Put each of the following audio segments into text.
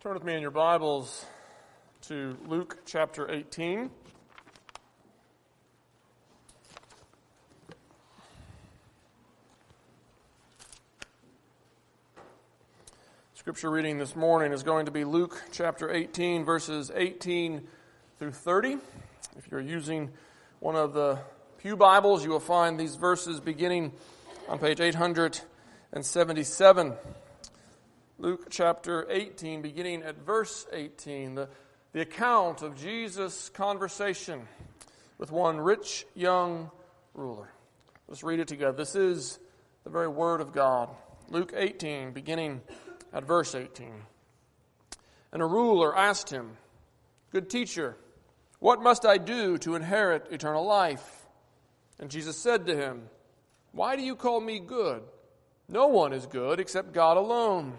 Turn with me in your Bibles to Luke chapter 18. Scripture reading this morning is going to be Luke chapter 18, verses 18 through 30. If you're using one of the Pew Bibles, you will find these verses beginning on page 877. Luke chapter 18, beginning at verse 18, the, the account of Jesus' conversation with one rich young ruler. Let's read it together. This is the very word of God. Luke 18, beginning at verse 18. And a ruler asked him, Good teacher, what must I do to inherit eternal life? And Jesus said to him, Why do you call me good? No one is good except God alone.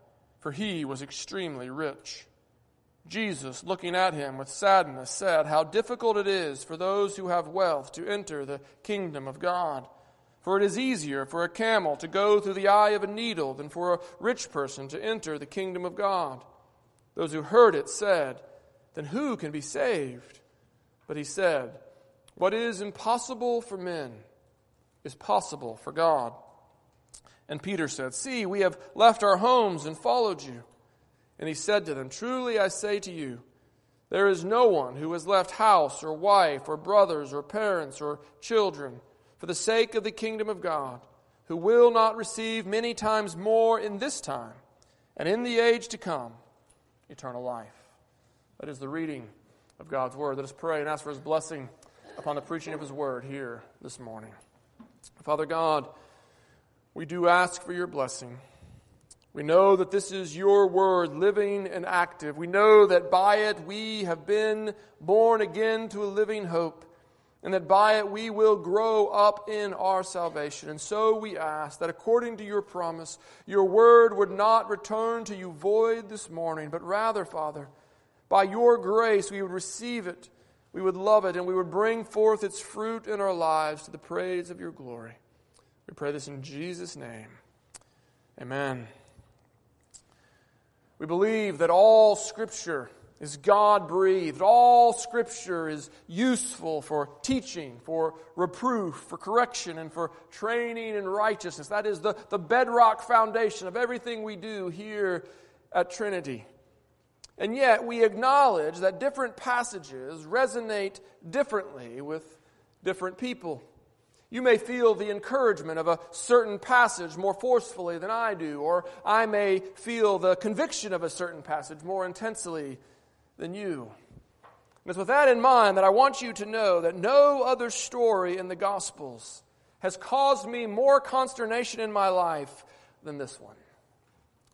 for he was extremely rich. Jesus, looking at him with sadness, said, How difficult it is for those who have wealth to enter the kingdom of God. For it is easier for a camel to go through the eye of a needle than for a rich person to enter the kingdom of God. Those who heard it said, Then who can be saved? But he said, What is impossible for men is possible for God. And Peter said, See, we have left our homes and followed you. And he said to them, Truly I say to you, there is no one who has left house or wife or brothers or parents or children for the sake of the kingdom of God, who will not receive many times more in this time and in the age to come eternal life. That is the reading of God's word. Let us pray and ask for his blessing upon the preaching of his word here this morning. Father God, we do ask for your blessing. We know that this is your word, living and active. We know that by it we have been born again to a living hope, and that by it we will grow up in our salvation. And so we ask that according to your promise, your word would not return to you void this morning, but rather, Father, by your grace we would receive it, we would love it, and we would bring forth its fruit in our lives to the praise of your glory. We pray this in Jesus' name. Amen. We believe that all Scripture is God breathed. All Scripture is useful for teaching, for reproof, for correction, and for training in righteousness. That is the, the bedrock foundation of everything we do here at Trinity. And yet, we acknowledge that different passages resonate differently with different people. You may feel the encouragement of a certain passage more forcefully than I do, or I may feel the conviction of a certain passage more intensely than you. And it's with that in mind that I want you to know that no other story in the Gospels has caused me more consternation in my life than this one.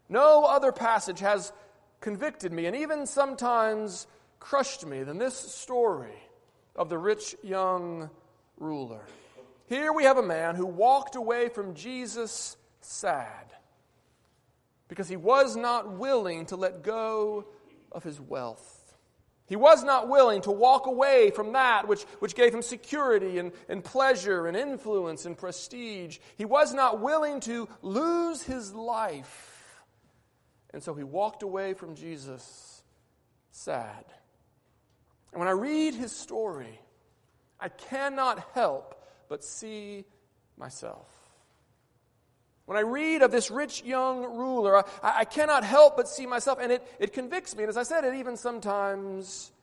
No other passage has convicted me and even sometimes crushed me than this story of the rich young ruler. Here we have a man who walked away from Jesus sad because he was not willing to let go of his wealth. He was not willing to walk away from that which, which gave him security and, and pleasure and influence and prestige. He was not willing to lose his life. And so he walked away from Jesus sad. And when I read his story, I cannot help but see myself. When I read of this rich young ruler, I, I, cannot help but see myself, and it, it convicts me. And as I said, it even sometimes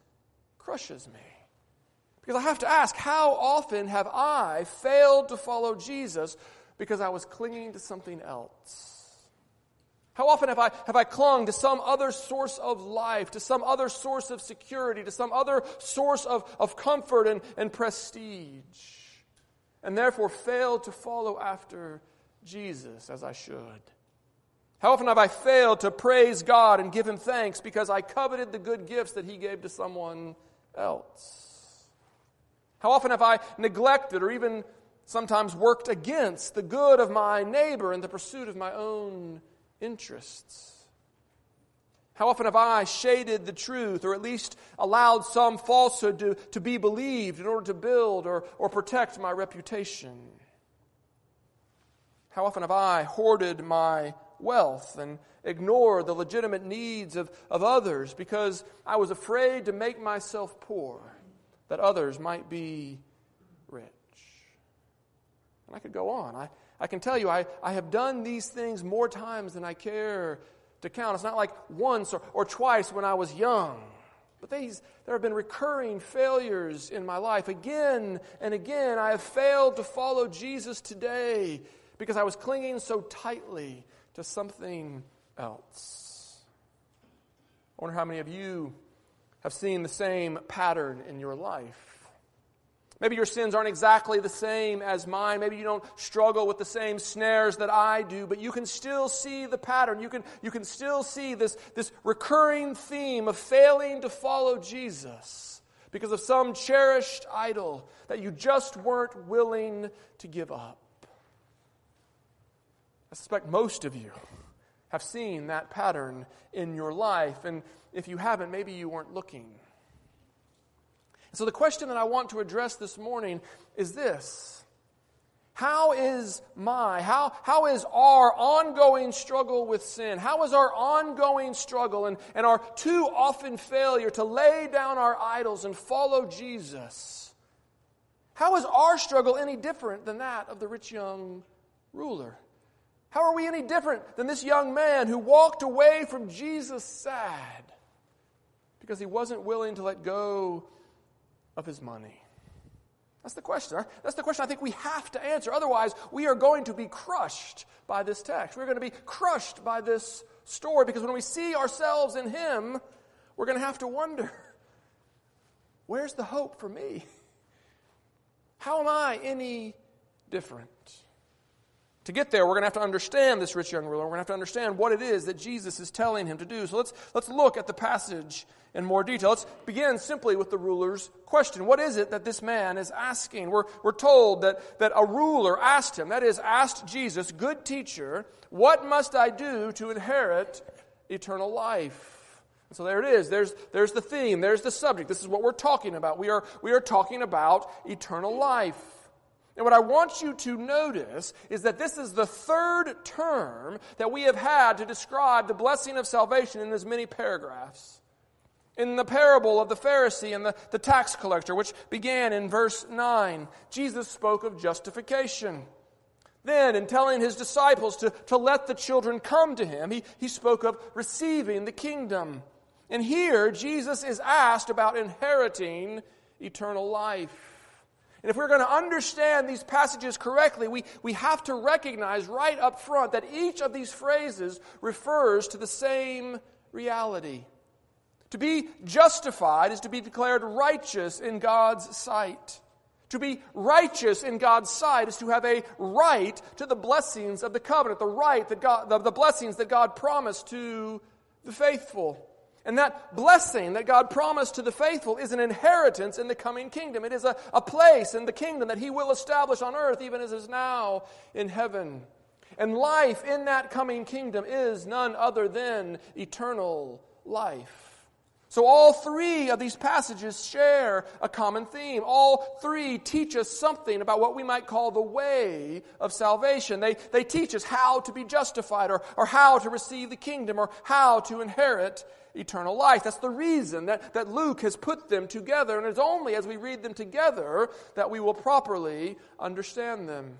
crushes me. Because I have to ask, how often have I failed to follow Jesus because I was clinging to something else? How often have I, have I clung to some other source of life, to some other source of security, to some other source of, of comfort and, and prestige? And therefore failed to follow after Jesus as I should? How often have I failed to praise God and give Him thanks because I coveted the good gifts that He gave to someone else? How often have I neglected or even sometimes worked against the good of my neighbor in the pursuit of my own interests? How often have I shaded the truth or at least allowed some falsehood to, to be believed in order to build or, or protect my reputation? How often have I hoarded my wealth and ignored the legitimate needs of, of others because I was afraid to make myself poor that others might be rich. And I could go on. I, I can tell you, I, I have done these things more times than I care to count. It's not like once or, or twice when I was young. But these, there have been recurring failures in my life. Again and again, I have failed to follow Jesus today because I was clinging so tightly to something else. I wonder how many of you have seen the same pattern in your life. Maybe your sins aren't exactly the same as mine. Maybe you don't struggle with the same snares that I do, but you can still see the pattern. You can, you can still see this, this recurring theme of failing to follow Jesus because of some cherished idol that you just weren't willing to give up. I suspect most of you have seen that pattern in your life, and if you haven't, maybe you weren't looking. So, the question that I want to address this morning is this How is my, how, how is our ongoing struggle with sin? How is our ongoing struggle and, and our too often failure to lay down our idols and follow Jesus? How is our struggle any different than that of the rich young ruler? How are we any different than this young man who walked away from Jesus sad because he wasn't willing to let go of his money? That's the question. That's the question I think we have to answer. Otherwise, we are going to be crushed by this text. We're going to be crushed by this story because when we see ourselves in him, we're going to have to wonder where's the hope for me? How am I any different? To get there, we're going to have to understand this rich young ruler. We're going to have to understand what it is that Jesus is telling him to do. So let's, let's look at the passage in more detail. Let's begin simply with the ruler's question. What is it that this man is asking? We're, we're told that, that a ruler asked him, that is, asked Jesus, good teacher, what must I do to inherit eternal life? And so there it is. There's, there's the theme. There's the subject. This is what we're talking about. We are, we are talking about eternal life. And what I want you to notice is that this is the third term that we have had to describe the blessing of salvation in as many paragraphs. In the parable of the Pharisee and the, the tax collector, which began in verse 9, Jesus spoke of justification. Then, in telling his disciples to, to let the children come to him, he, he spoke of receiving the kingdom. And here, Jesus is asked about inheriting eternal life. And if we're going to understand these passages correctly, we, we have to recognize right up front that each of these phrases refers to the same reality. To be justified is to be declared righteous in God's sight. To be righteous in God's sight is to have a right to the blessings of the covenant, the right that God, the, the blessings that God promised to the faithful. And that blessing that God promised to the faithful is an inheritance in the coming kingdom. It is a, a place in the kingdom that He will establish on earth, even as is now in heaven. And life in that coming kingdom is none other than eternal life. So, all three of these passages share a common theme. All three teach us something about what we might call the way of salvation. They, they teach us how to be justified, or, or how to receive the kingdom, or how to inherit eternal life. That's the reason that, that Luke has put them together, and it's only as we read them together that we will properly understand them.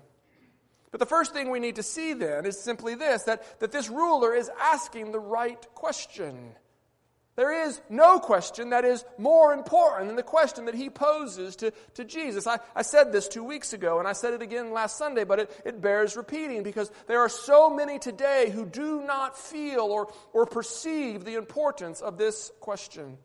But the first thing we need to see then is simply this that, that this ruler is asking the right question. There is no question that is more important than the question that he poses to, to Jesus. I, I said this two weeks ago, and I said it again last Sunday, but it, it bears repeating because there are so many today who do not feel or, or perceive the importance of this question.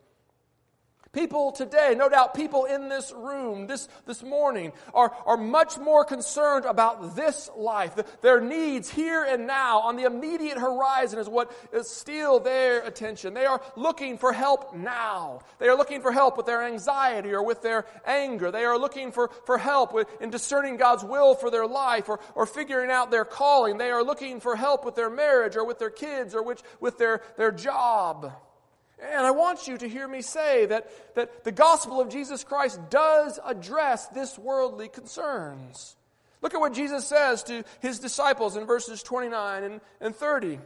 People today, no doubt people in this room this, this morning, are, are much more concerned about this life. Their needs here and now on the immediate horizon is what is steal their attention. They are looking for help now. They are looking for help with their anxiety or with their anger. They are looking for, for help with, in discerning God's will for their life or, or figuring out their calling. They are looking for help with their marriage or with their kids or with, with their, their job. And I want you to hear me say that, that the gospel of Jesus Christ does address this worldly concerns. Look at what Jesus says to his disciples in verses 29 and, and 30.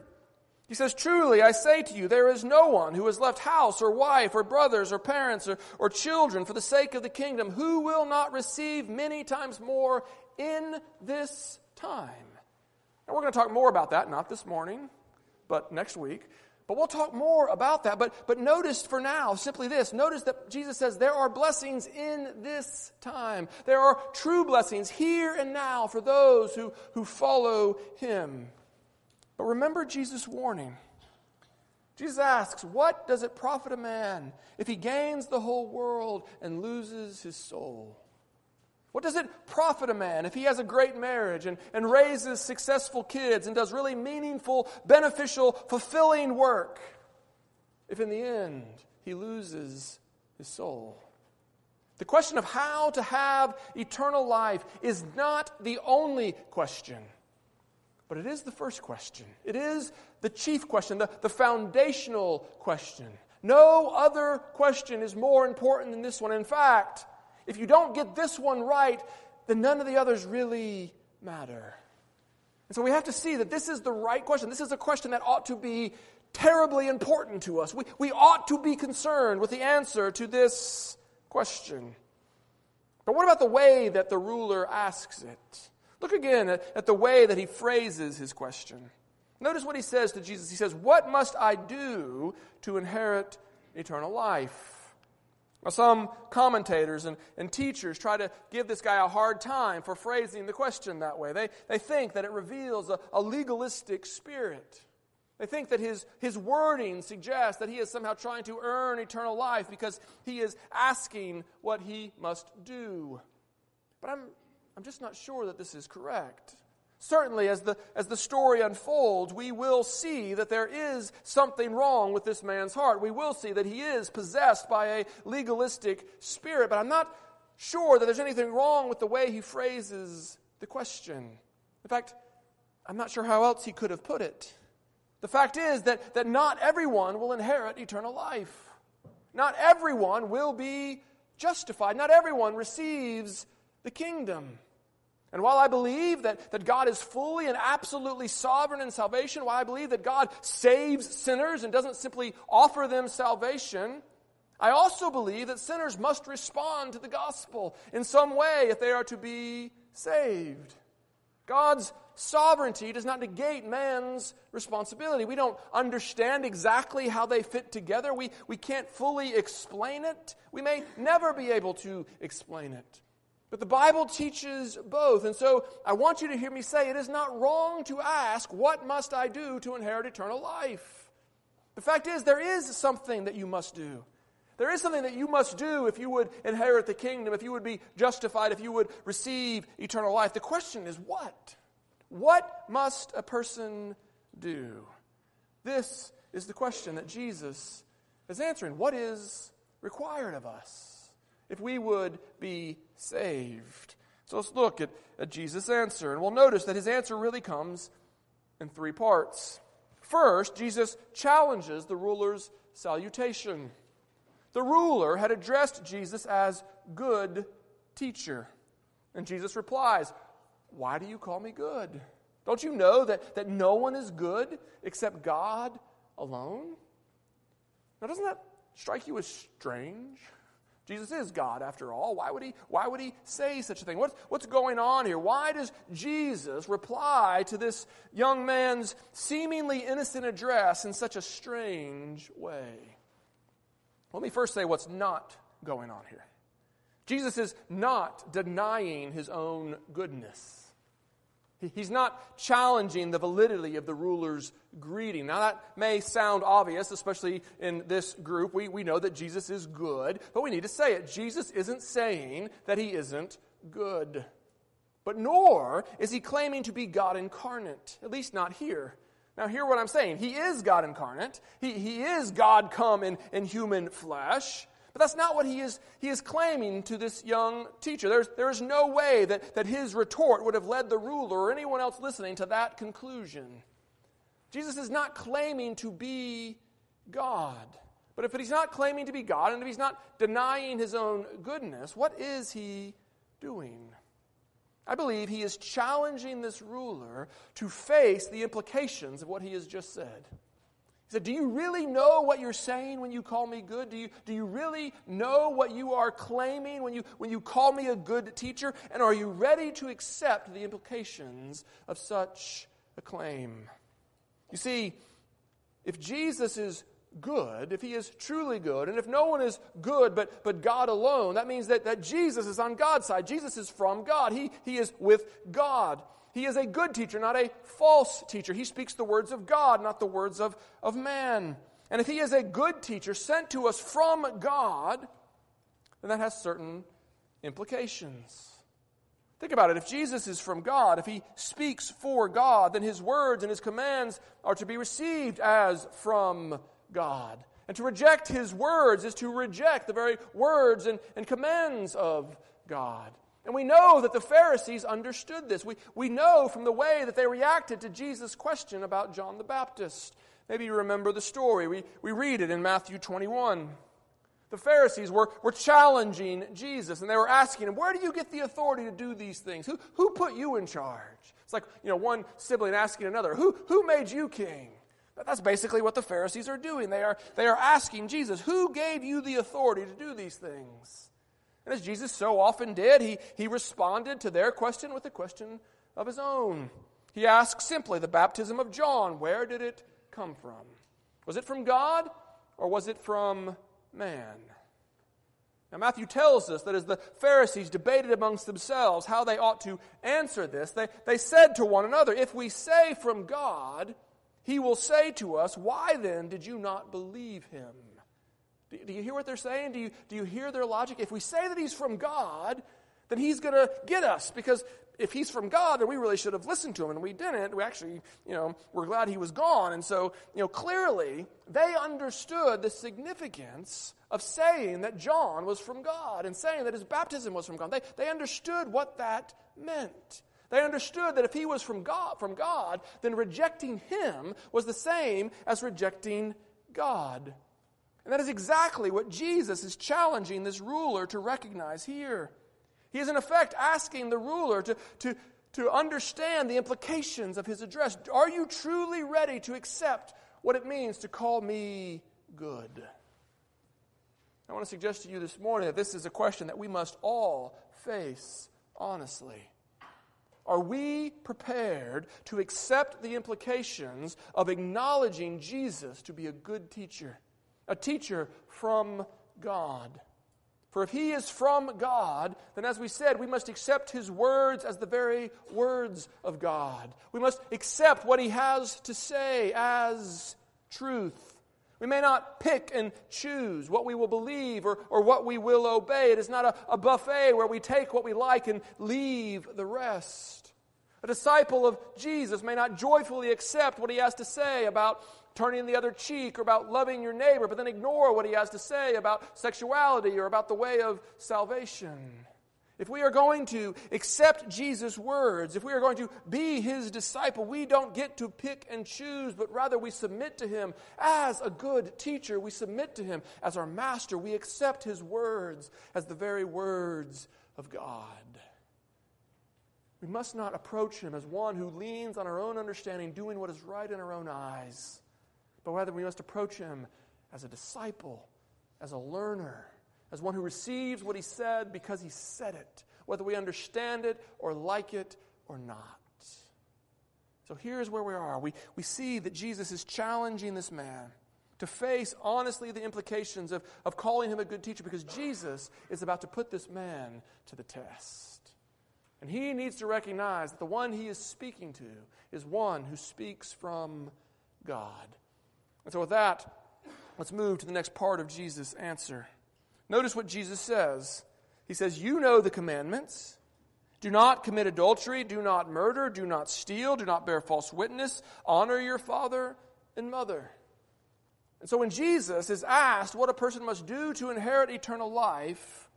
He says, Truly, I say to you, there is no one who has left house or wife or brothers or parents or, or children for the sake of the kingdom who will not receive many times more in this time. And we're going to talk more about that, not this morning, but next week. But we'll talk more about that. But, but notice for now simply this. Notice that Jesus says there are blessings in this time. There are true blessings here and now for those who, who follow him. But remember Jesus' warning. Jesus asks, What does it profit a man if he gains the whole world and loses his soul? What does it profit a man if he has a great marriage and, and raises successful kids and does really meaningful, beneficial, fulfilling work if in the end he loses his soul? The question of how to have eternal life is not the only question, but it is the first question. It is the chief question, the, the foundational question. No other question is more important than this one. In fact, if you don't get this one right, then none of the others really matter. And so we have to see that this is the right question. This is a question that ought to be terribly important to us. We, we ought to be concerned with the answer to this question. But what about the way that the ruler asks it? Look again at, at the way that he phrases his question. Notice what he says to Jesus. He says, What must I do to inherit eternal life? Some commentators and, and teachers try to give this guy a hard time for phrasing the question that way. They, they think that it reveals a, a legalistic spirit. They think that his, his wording suggests that he is somehow trying to earn eternal life because he is asking what he must do. But I'm, I'm just not sure that this is correct. Certainly, as the, as the story unfolds, we will see that there is something wrong with this man's heart. We will see that he is possessed by a legalistic spirit, but I'm not sure that there's anything wrong with the way he phrases the question. In fact, I'm not sure how else he could have put it. The fact is that, that not everyone will inherit eternal life. Not everyone will be justified. Not everyone receives the kingdom. And while I believe that, that God is fully and absolutely sovereign in salvation, while I believe that God saves sinners and doesn't simply offer them salvation, I also believe that sinners must respond to the gospel in some way if they are to be saved. God's sovereignty does not negate man's responsibility. We don't understand exactly how they fit together. We, we can't fully explain it. We may never be able to explain it. But the Bible teaches both. And so I want you to hear me say it is not wrong to ask, What must I do to inherit eternal life? The fact is, there is something that you must do. There is something that you must do if you would inherit the kingdom, if you would be justified, if you would receive eternal life. The question is what? What must a person do? This is the question that Jesus is answering. What is required of us? if we would be saved. So let's look at, at Jesus' answer. And we'll notice that his answer really comes in three parts. First, Jesus challenges the ruler's salutation. The ruler had addressed Jesus as good teacher. And Jesus replies, Why do you call me good? Don't you know that, that no one is good except God alone? Now, doesn't that strike you as strange? Jesus is God after all. Why would he, why would he say such a thing? What's, what's going on here? Why does Jesus reply to this young man's seemingly innocent address in such a strange way? Let me first say what's not going on here. Jesus is not denying his own goodness. He's not challenging the validity of the ruler's greeting. Now, that may sound obvious, especially in this group. We, we know that Jesus is good, but we need to say it. Jesus isn't saying that he isn't good. But nor is he claiming to be God incarnate, at least not here. Now, hear what I'm saying. He is God incarnate, he, he is God come in, in human flesh. But that's not what he is, he is claiming to this young teacher. There's, there is no way that, that his retort would have led the ruler or anyone else listening to that conclusion. Jesus is not claiming to be God. But if he's not claiming to be God and if he's not denying his own goodness, what is he doing? I believe he is challenging this ruler to face the implications of what he has just said. Do you really know what you're saying when you call me good? Do you, do you really know what you are claiming when you, when you call me a good teacher? And are you ready to accept the implications of such a claim? You see, if Jesus is good, if he is truly good, and if no one is good but, but God alone, that means that, that Jesus is on God's side. Jesus is from God. He, he is with God. He is a good teacher, not a false teacher. He speaks the words of God, not the words of, of man. And if he is a good teacher sent to us from God, then that has certain implications. Think about it. If Jesus is from God, if he speaks for God, then his words and his commands are to be received as from God. And to reject his words is to reject the very words and, and commands of God. And we know that the Pharisees understood this. We, we know from the way that they reacted to Jesus' question about John the Baptist. Maybe you remember the story. We, we read it in Matthew 21. The Pharisees were, were challenging Jesus, and they were asking him, Where do you get the authority to do these things? Who, who put you in charge? It's like, you know, one sibling asking another, Who, who made you king? That's basically what the Pharisees are doing. They are, they are asking Jesus, Who gave you the authority to do these things? And as Jesus so often did, he, he responded to their question with a question of his own. He asked simply, The baptism of John, where did it come from? Was it from God or was it from man? Now, Matthew tells us that as the Pharisees debated amongst themselves how they ought to answer this, they, they said to one another, If we say from God, he will say to us, Why then did you not believe him? Do, you hear what they're saying? Do you, do you hear their logic? If we say that he's from God, then he's going to get us because if he's from God, then we really should have listened to him, and we didn't. We actually, you know, we're glad he was gone. And so, you know, clearly they understood the significance of saying that John was from God and saying that his baptism was from God. They, they understood what that meant. They understood that if he was from God, from God, then rejecting him was the same as rejecting God. And that is exactly what Jesus is challenging this ruler to recognize here. He is, in effect, asking the ruler to, to, to understand the implications of his address. Are you truly ready to accept what it means to call me good? I want to suggest to you this morning that this is a question that we must all face honestly. Are we prepared to accept the implications of acknowledging Jesus to be a good teacher, a teacher from God? For if he is from God, then as we said, we must accept his words as the very words of God. We must accept what he has to say as truth. We may not pick and choose what we will believe or, or what we will obey. It is not a, a buffet where we take what we like and leave the rest. A disciple of Jesus may not joyfully accept what he has to say about turning the other cheek or about loving your neighbor, but then ignore what he has to say about sexuality or about the way of salvation. If we are going to accept Jesus' words, if we are going to be his disciple, we don't get to pick and choose, but rather we submit to him as a good teacher. We submit to him as our master. We accept his words as the very words of God. We must not approach him as one who leans on our own understanding, doing what is right in our own eyes, but rather we must approach him as a disciple, as a learner as one who receives what he said because he said it, whether we understand it or like it or not. So here's where we are. We, we see that Jesus is challenging this man to face honestly the implications of, of calling him a good teacher because Jesus is about to put this man to the test. And he needs to recognize that the one he is speaking to is one who speaks from God. And so, with that, let's move to the next part of Jesus' answer. Notice what Jesus says. He says, You know the commandments. Do not commit adultery, do not murder, do not steal, do not bear false witness, honor your father and mother. And so when Jesus is asked what a person must do to inherit eternal life,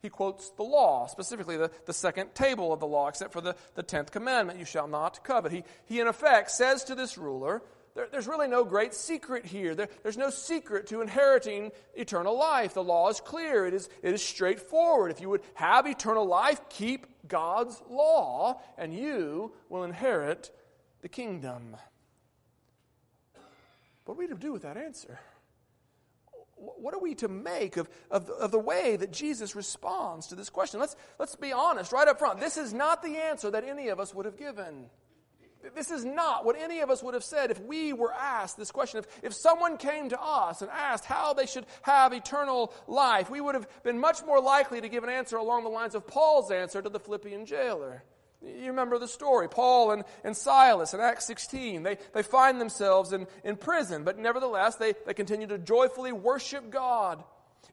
he quotes the law, specifically the, the second table of the law, except for the, the tenth commandment, you shall not covet. He, he, in effect, says to this ruler, there, there's really no great secret here. There, there's no secret to inheriting eternal life. The law is clear, it is, it is straightforward. If you would have eternal life, keep God's law, and you will inherit the kingdom. What are we to do with that answer? What are we to make of, of, of the way that Jesus responds to this question? Let's, let's be honest right up front. This is not the answer that any of us would have given. This is not what any of us would have said if we were asked this question. If, if someone came to us and asked how they should have eternal life, we would have been much more likely to give an answer along the lines of Paul's answer to the Philippian jailer. You remember the story. Paul and, and Silas in Acts 16, they, they find themselves in, in prison, but nevertheless, they, they continue to joyfully worship God.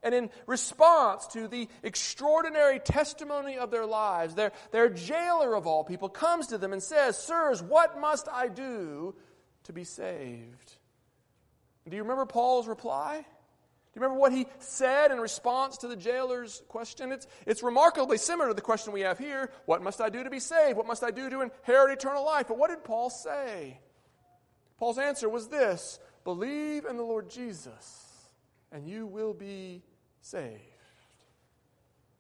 And in response to the extraordinary testimony of their lives, their, their jailer of all people comes to them and says, Sirs, what must I do to be saved? Do you remember Paul's reply? Do you remember what he said in response to the jailer's question? It's, it's remarkably similar to the question we have here What must I do to be saved? What must I do to inherit eternal life? But what did Paul say? Paul's answer was this Believe in the Lord Jesus, and you will be saved.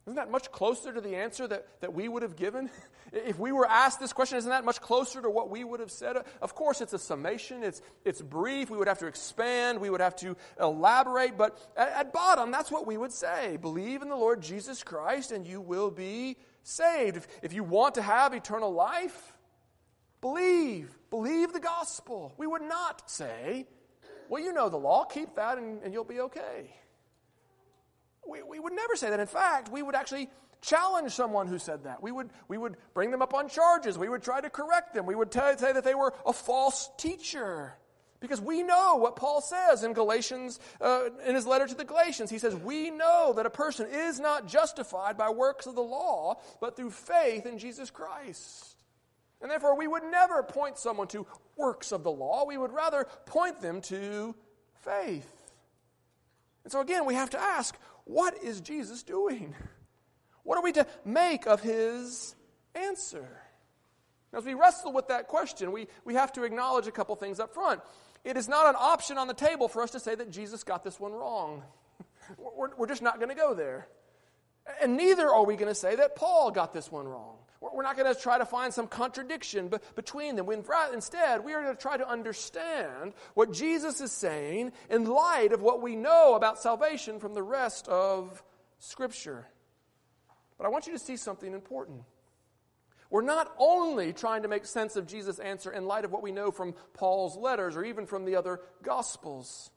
Isn't that much closer to the answer that, that we would have given? If we were asked this question, isn't that much closer to what we would have said? Of course, it's a summation, it's, it's brief. We would have to expand, we would have to elaborate, but at, at bottom, that's what we would say. Believe in the Lord Jesus Christ, and you will be saved. If, if you want to have eternal life, believe. Believe the gospel. We would not say, well, you know the law, keep that, and, and you'll be okay. We, we would never say that. In fact, we would actually challenge someone who said that. We would, we would bring them up on charges. We would try to correct them. We would tell, say that they were a false teacher. Because we know what Paul says in Galatians, uh, in his letter to the Galatians. He says, We know that a person is not justified by works of the law, but through faith in Jesus Christ. And therefore, we would never point someone to works of the law. We would rather point them to faith. And so, again, we have to ask what is Jesus doing? What are we to make of his answer? As we wrestle with that question, we, we have to acknowledge a couple things up front. It is not an option on the table for us to say that Jesus got this one wrong. We're, we're just not going to go there. And neither are we going to say that Paul got this one wrong. We're not going to try to find some contradiction between them. Instead, we are going to try to understand what Jesus is saying in light of what we know about salvation from the rest of Scripture. But I want you to see something important. We're not only trying to make sense of Jesus' answer in light of what we know from Paul's letters or even from the other Gospels.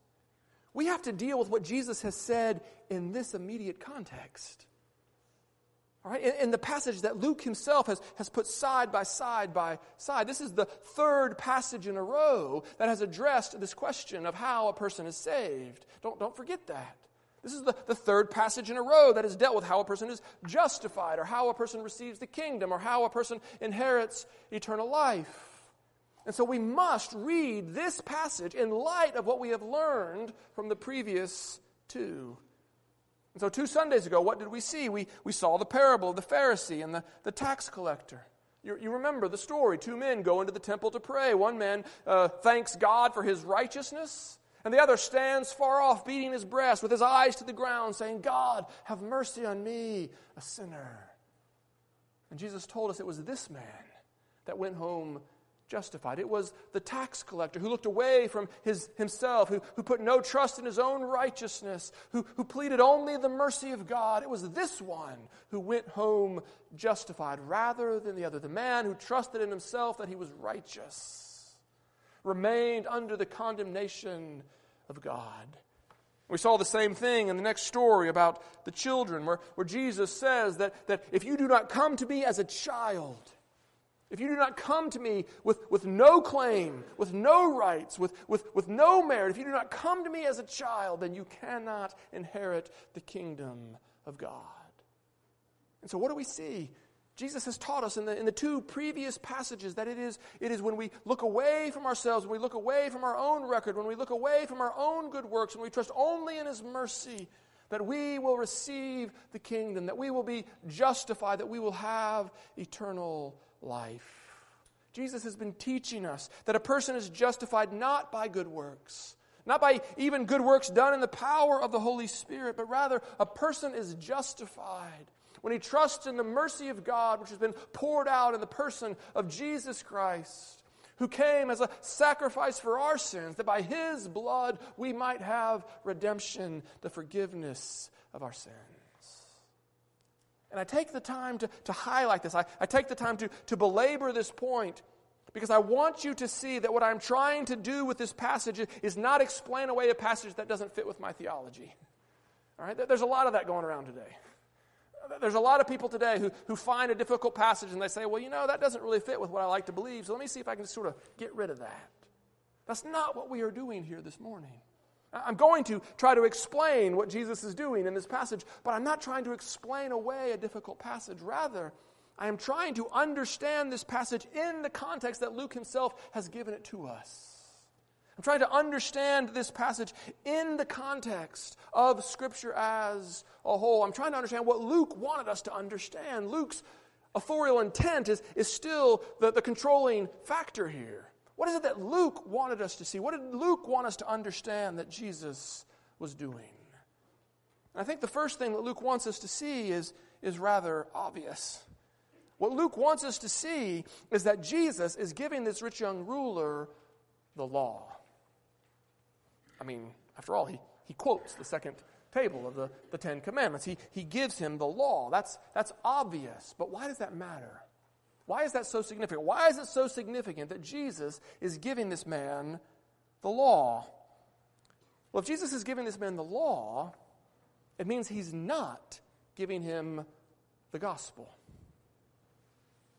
We have to deal with what Jesus has said in this immediate context. All right, in, in, the passage that Luke himself has, has put side by side by side, this is the third passage in a row that has addressed this question of how a person is saved. Don't, don't forget that. This is the, the third passage in a row that has dealt with how a person is justified, or how a person receives the kingdom, or how a person inherits eternal life. And so we must read this passage in light of what we have learned from the previous two. And so, two Sundays ago, what did we see? We, we saw the parable of the Pharisee and the, the tax collector. You, you remember the story. Two men go into the temple to pray. One man uh, thanks God for his righteousness, and the other stands far off, beating his breast with his eyes to the ground, saying, God, have mercy on me, a sinner. And Jesus told us it was this man that went home justified. It was the tax collector who looked away from his, himself, who, who put no trust in his own righteousness, who, who pleaded only the mercy of God. It was this one who went home justified rather than the other. The man who trusted in himself that he was righteous remained under the condemnation of God. We saw the same thing in the next story about the children, where, where Jesus says that, that if you do not come to me as a child, if you do not come to me with, with no claim, with no rights, with, with, with no merit, if you do not come to me as a child, then you cannot inherit the kingdom of God. And so, what do we see? Jesus has taught us in the, in the two previous passages that it is, it is when we look away from ourselves, when we look away from our own record, when we look away from our own good works, when we trust only in His mercy, that we will receive the kingdom, that we will be justified, that we will have eternal life. Jesus has been teaching us that a person is justified not by good works, not by even good works done in the power of the Holy Spirit, but rather a person is justified when he trusts in the mercy of God, which has been poured out in the person of Jesus Christ, who came as a sacrifice for our sins, that by his blood we might have redemption, the forgiveness of our sins. And I take the time to, to highlight this. I, I take the time to, to belabor this point because I want you to see that what I'm trying to do with this passage is not explain away a passage that doesn't fit with my theology. All right? There's a lot of that going around today. There's a lot of people today who, who find a difficult passage and they say, well, you know, that doesn't really fit with what I like to believe, so let me see if I can sort of get rid of that. That's not what we are doing here this morning. I'm going to try to explain what Jesus is doing in this passage, but I'm not trying to explain away a difficult passage. Rather, I am trying to understand this passage in the context that Luke himself has given it to us. I'm trying to understand this passage in the context of Scripture as a whole. I'm trying to understand what Luke wanted us to understand. Luke's authorial intent is, is still the, the controlling factor here. What is it that Luke wanted us to see? What did Luke want us to understand that Jesus was doing? And I think the first thing that Luke wants us to see is, is rather obvious. What Luke wants us to see is that Jesus is giving this rich young ruler the law. I mean, after all, he, he quotes the second table of the, the Ten Commandments. He, he gives him the law. That's, that's obvious. But why does that matter? Why is that so significant? Why is it so significant that Jesus is giving this man the law? Well, if Jesus is giving this man the law, it means he's not giving him the gospel.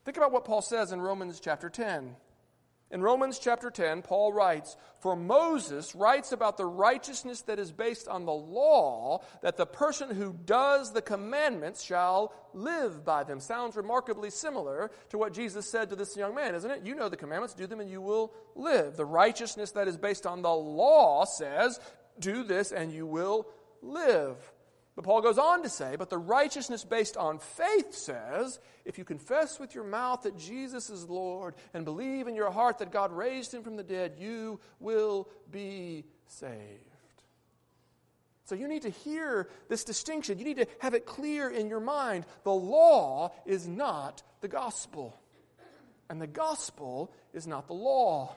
Think about what Paul says in Romans chapter 10. In Romans chapter 10, Paul writes, For Moses writes about the righteousness that is based on the law, that the person who does the commandments shall live by them. Sounds remarkably similar to what Jesus said to this young man, isn't it? You know the commandments, do them, and you will live. The righteousness that is based on the law says, Do this, and you will live. But Paul goes on to say, but the righteousness based on faith says, if you confess with your mouth that Jesus is Lord and believe in your heart that God raised him from the dead, you will be saved. So you need to hear this distinction. You need to have it clear in your mind. The law is not the gospel, and the gospel is not the law.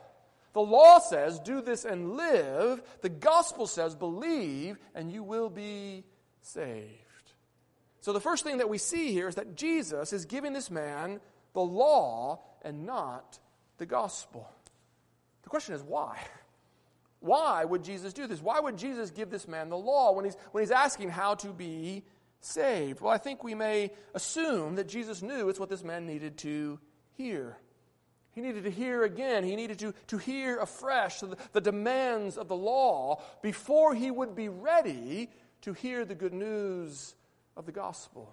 The law says, do this and live. The gospel says, believe and you will be saved. So, the first thing that we see here is that Jesus is giving this man the law and not the gospel. The question is why? Why would Jesus do this? Why would Jesus give this man the law when he's, when he's asking how to be saved? Well, I think we may assume that Jesus knew it's what this man needed to hear. He needed to hear again. He needed to, to hear afresh the, the demands of the law before he would be ready to hear the good news of the gospel.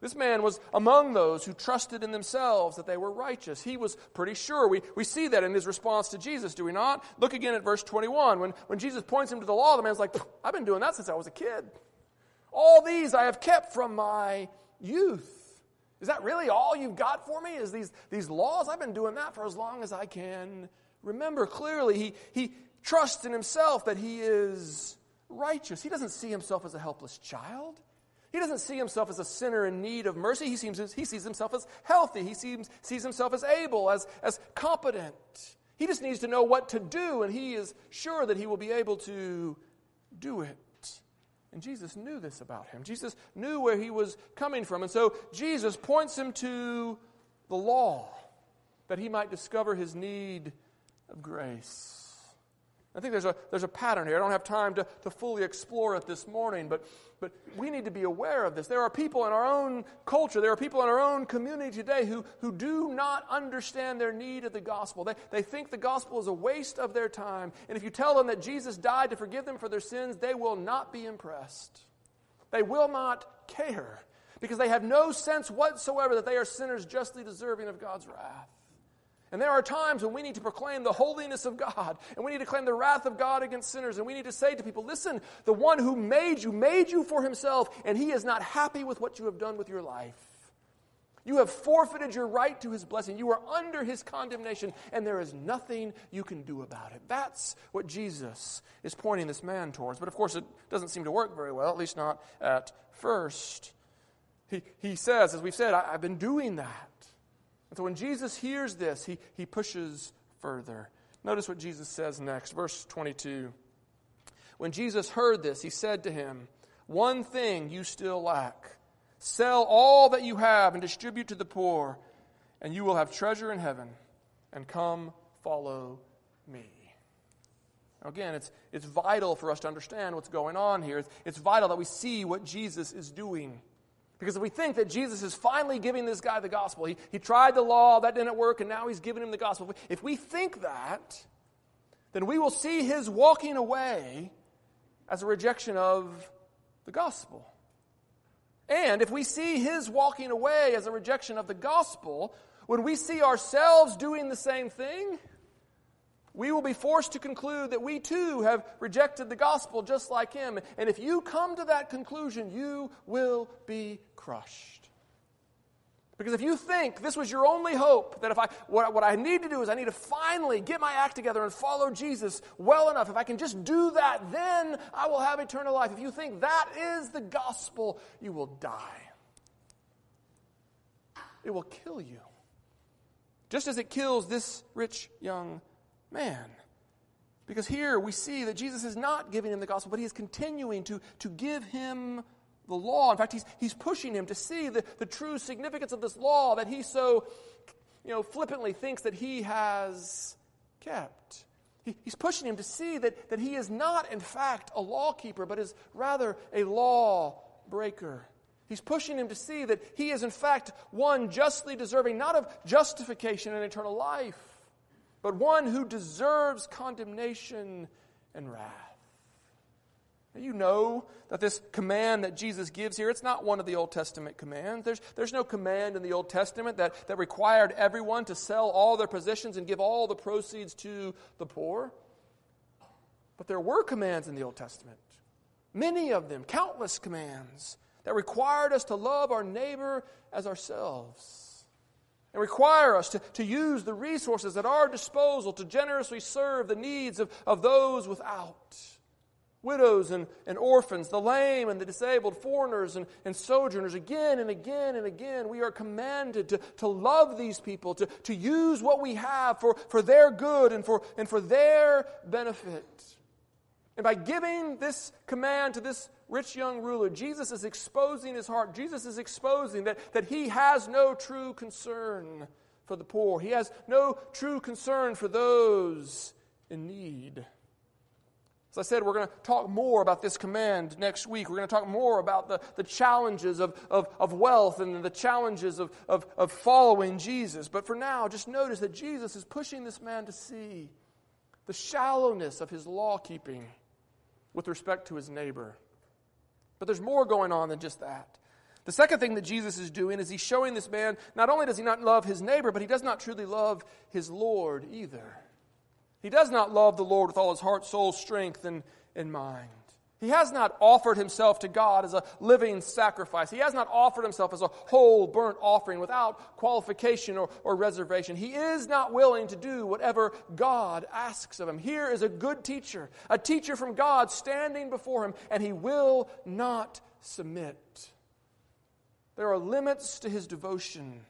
This man was among those who trusted in themselves that they were righteous. He was pretty sure. We, we see that in his response to Jesus, do we not? Look again at verse 21. When, when Jesus points him to the law, the man's like, I've been doing that since I was a kid. All these I have kept from my youth. Is that really all you've got for me? Is these, these laws? I've been doing that for as long as I can remember. Clearly, he, he trusts in himself that he is righteous. He doesn't see himself as a helpless child. He doesn't see himself as a sinner in need of mercy. He, seems, he sees himself as healthy. He seems, sees himself as able, as, as competent. He just needs to know what to do, and he is sure that he will be able to do it. And Jesus knew this about him. Jesus knew where he was coming from. And so Jesus points him to the law that he might discover his need of grace. I think there's a, there's a pattern here. I don't have time to, to fully explore it this morning, but, but we need to be aware of this. There are people in our own culture, there are people in our own community today who, who do not understand their need of the gospel. They, they think the gospel is a waste of their time. And if you tell them that Jesus died to forgive them for their sins, they will not be impressed. They will not care because they have no sense whatsoever that they are sinners justly deserving of God's wrath. And there are times when we need to proclaim the holiness of God, and we need to claim the wrath of God against sinners, and we need to say to people, listen, the one who made you, made you for himself, and he is not happy with what you have done with your life. You have forfeited your right to his blessing. You are under his condemnation, and there is nothing you can do about it. That's what Jesus is pointing this man towards. But of course, it doesn't seem to work very well, at least not at first. He, he says, as we've said, I've been doing that. And so when Jesus hears this, he, he pushes further. Notice what Jesus says next, verse 22. When Jesus heard this, he said to him, One thing you still lack. Sell all that you have and distribute to the poor, and you will have treasure in heaven. And come follow me. Now again, it's, it's vital for us to understand what's going on here. It's, it's vital that we see what Jesus is doing. Because if we think that Jesus is finally giving this guy the gospel, he, he tried the law, that didn't work, and now he's giving him the gospel. If we think that, then we will see his walking away as a rejection of the gospel. And if we see his walking away as a rejection of the gospel, when we see ourselves doing the same thing, we will be forced to conclude that we too have rejected the gospel just like him. And if you come to that conclusion, you will be crushed. Because if you think this was your only hope, that if I, what, what I need to do is I need to finally get my act together and follow Jesus well enough, if I can just do that, then I will have eternal life. If you think that is the gospel, you will die. It will kill you. Just as it kills this rich young man. Because here we see that Jesus is not giving him the gospel, but he is continuing to, to give him the law. In fact, he's, he's pushing him to see the, the true significance of this law that he so you know, flippantly thinks that he has kept. He, he's pushing him to see that, that he is not, in fact, a law keeper, but is rather a law breaker. He's pushing him to see that he is, in fact, one justly deserving not of justification and eternal life, but one who deserves condemnation and wrath. You know that this command that Jesus gives here, it's not one of the Old Testament commands. There's, there's no command in the Old Testament that, that required everyone to sell all their possessions and give all the proceeds to the poor. But there were commands in the Old Testament, many of them, countless commands, that required us to love our neighbor as ourselves and require us to, to use the resources at our disposal to generously serve the needs of, of those without widows and, and orphans, the lame and the disabled, foreigners and, and sojourners. Again and again and again, we are commanded to, to love these people, to, to use what we have for, for their good and for, and for their benefit. And by giving this command to this rich young ruler, Jesus is exposing his heart. Jesus is exposing that, that he has no true concern for the poor, he has no true concern for those in need. As I said, we're going to talk more about this command next week. We're going to talk more about the, the challenges of, of, of wealth and the challenges of, of, of following Jesus. But for now, just notice that Jesus is pushing this man to see the shallowness of his law keeping with respect to his neighbor. But there's more going on than just that. The second thing that Jesus is doing is he's showing this man not only does he not love his neighbor, but he does not truly love his Lord either. He does not love the Lord with all his heart, soul, strength, and, and mind. He has not offered himself to God as a living sacrifice. He has not offered himself as a whole burnt offering without qualification or, or, reservation. He is not willing to do whatever God asks of him. Here is a good teacher, a teacher from God standing before him, and he will not submit. There are limits to his devotion,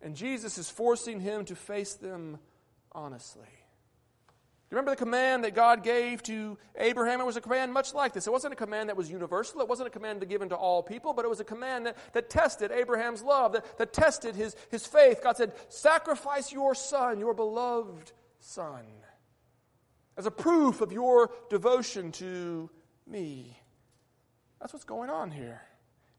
and Jesus is forcing him to face them honestly you remember the command that God gave to Abraham? It was a command much like this. It wasn't a command that was universal. It wasn't a command given to all people, but it was a command that, that tested Abraham's love, that, that tested his, his faith. God said, Sacrifice your son, your beloved son. as a proof of your devotion to me. That's what's going on here.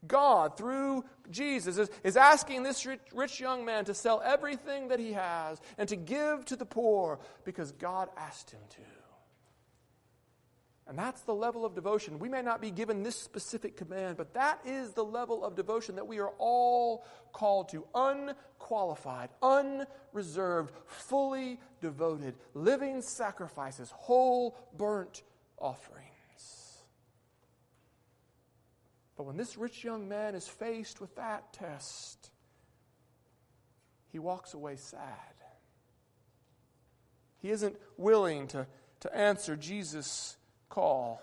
God, through Jesus, is, is asking this rich, rich, young man to sell everything that he has and to give to the poor because God asked him to. And that's the level of devotion. We may not be given this specific command, but that is the level of devotion that we are all called to unqualified, unreserved, fully devoted, living sacrifices, whole burnt offerings. But when this rich young man is faced with that test, he walks away sad. He isn't willing to, to answer Jesus' call.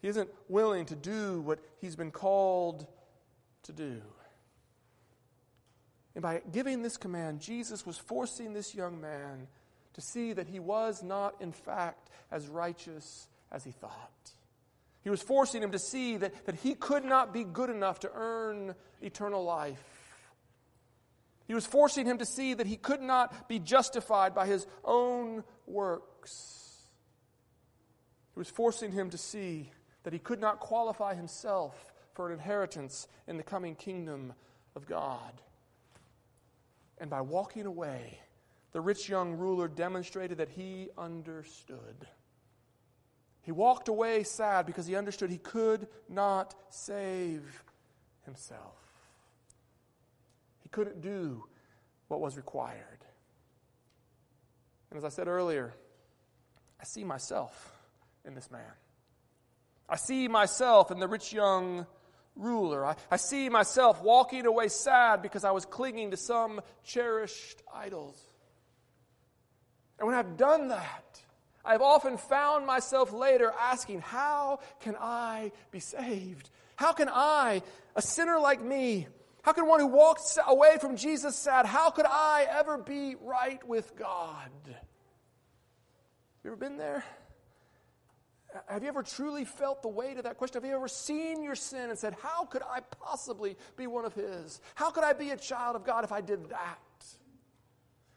He isn't willing to do what he's been called to do. And by giving this command, Jesus was forcing this young man to see that he was not, in fact, as righteous as he thought. He was forcing him to see that, that he could not be good enough to earn eternal life. He was forcing him to see that he could not be justified by his own works. He was forcing him to see that he could not qualify himself for an inheritance in the coming kingdom of God. And by walking away, the rich young ruler demonstrated that he understood. He walked away sad because he understood he could not save himself. He couldn't do what was required. And as I said earlier, I see myself in this man. I see myself in the rich young ruler. I, I see myself walking away sad because I was clinging to some cherished idols. And when I've done that, I've often found myself later asking, How can I be saved? How can I, a sinner like me, how can one who walks away from Jesus sad, how could I ever be right with God? Have you ever been there? Have you ever truly felt the weight of that question? Have you ever seen your sin and said, How could I possibly be one of His? How could I be a child of God if I did that?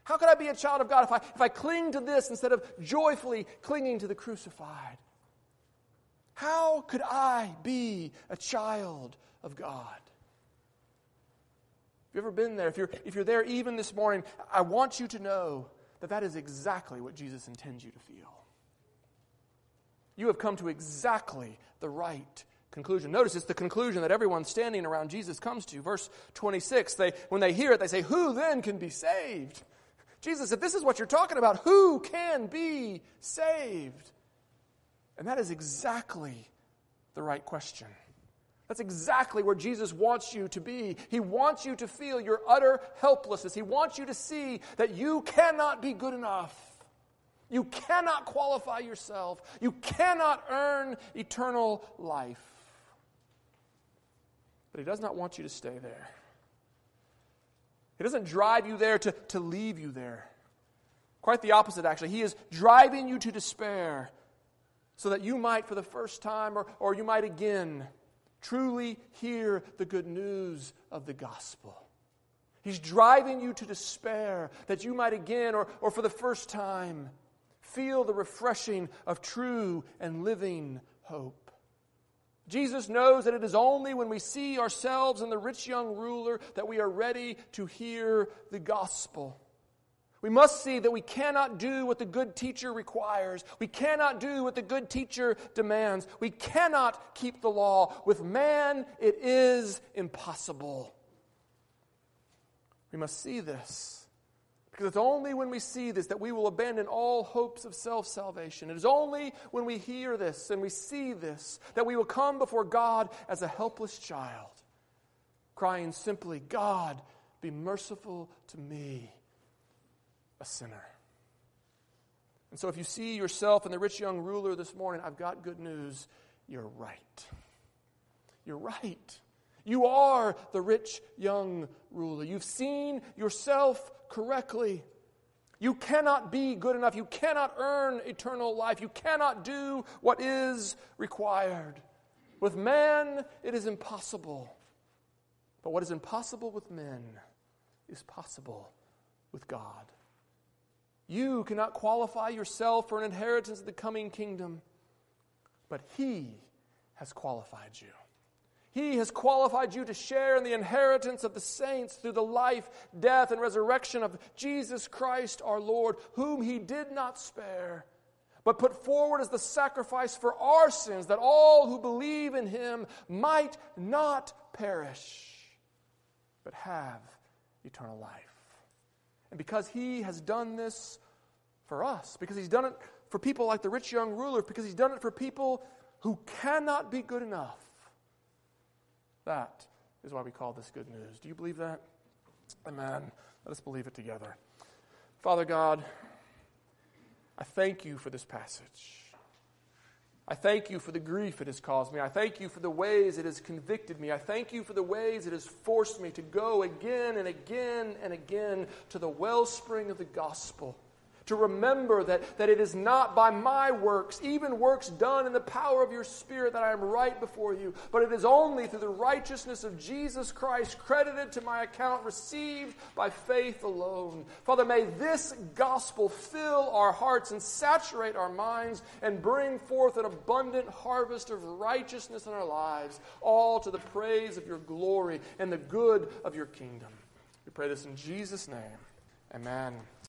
How could I be a child of God if I, if I cling to this instead of joyfully clinging to the crucified? How could I be a child of God? Have you ever been there? If you're, if you're there even this morning, I want you to know that that is exactly what Jesus intends you to feel. You have come to exactly the right conclusion. Notice it's the conclusion that everyone standing around Jesus comes to. Verse 26, they, when they hear it, they say, Who then can be saved? Jesus, if this is what you're talking about, who can be saved? And that is exactly the right question. That's exactly where Jesus wants you to be. He wants you to feel your utter helplessness. He wants you to see that you cannot be good enough. You cannot qualify yourself. You cannot earn eternal life. But He does not want you to stay there. He doesn't drive you there to, to leave you there. Quite the opposite, actually. He is driving you to despair so that you might, for the first time, or, or you might again, truly hear the good news of the gospel. He's driving you to despair that you might again, or, or for the first time, feel the refreshing of true and living hope. Jesus knows that it is only when we see ourselves in the rich young ruler that we are ready to hear the gospel. We must see that we cannot do what the good teacher requires. We cannot do what the good teacher demands. We cannot keep the law. With man, it is impossible. We must see this. Because it's only when we see this that we will abandon all hopes of self salvation. It is only when we hear this and we see this that we will come before God as a helpless child, crying simply, God, be merciful to me, a sinner. And so, if you see yourself in the rich young ruler this morning, I've got good news. You're right. You're right. You are the rich young ruler. You've seen yourself correctly. You cannot be good enough. You cannot earn eternal life. You cannot do what is required. With man, it is impossible. But what is impossible with men is possible with God. You cannot qualify yourself for an inheritance of the coming kingdom, but He has qualified you. He has qualified you to share in the inheritance of the saints through the life, death, and resurrection of Jesus Christ our Lord, whom He did not spare, but put forward as the sacrifice for our sins, that all who believe in Him might not perish, but have eternal life. And because He has done this for us, because He's done it for people like the rich young ruler, because He's done it for people who cannot be good enough that is why we call this good news. Do you believe that? Amen. Let us believe it together. Father God, I thank you for this passage. I thank you for the grief it has caused me. I thank you for the ways it has convicted me. I thank you for the ways it has forced me to go again and again and again to the wellspring of the gospel to remember that, that it is not by my works, even works done in the power of your Spirit, that I am right before you, but it is only through the righteousness of Jesus Christ credited to my account, received by faith alone. Father, may this gospel fill our hearts and saturate our minds and bring forth an abundant harvest of righteousness in our lives, all to the praise of your glory and the good of your kingdom. We pray this in Jesus' name. Amen.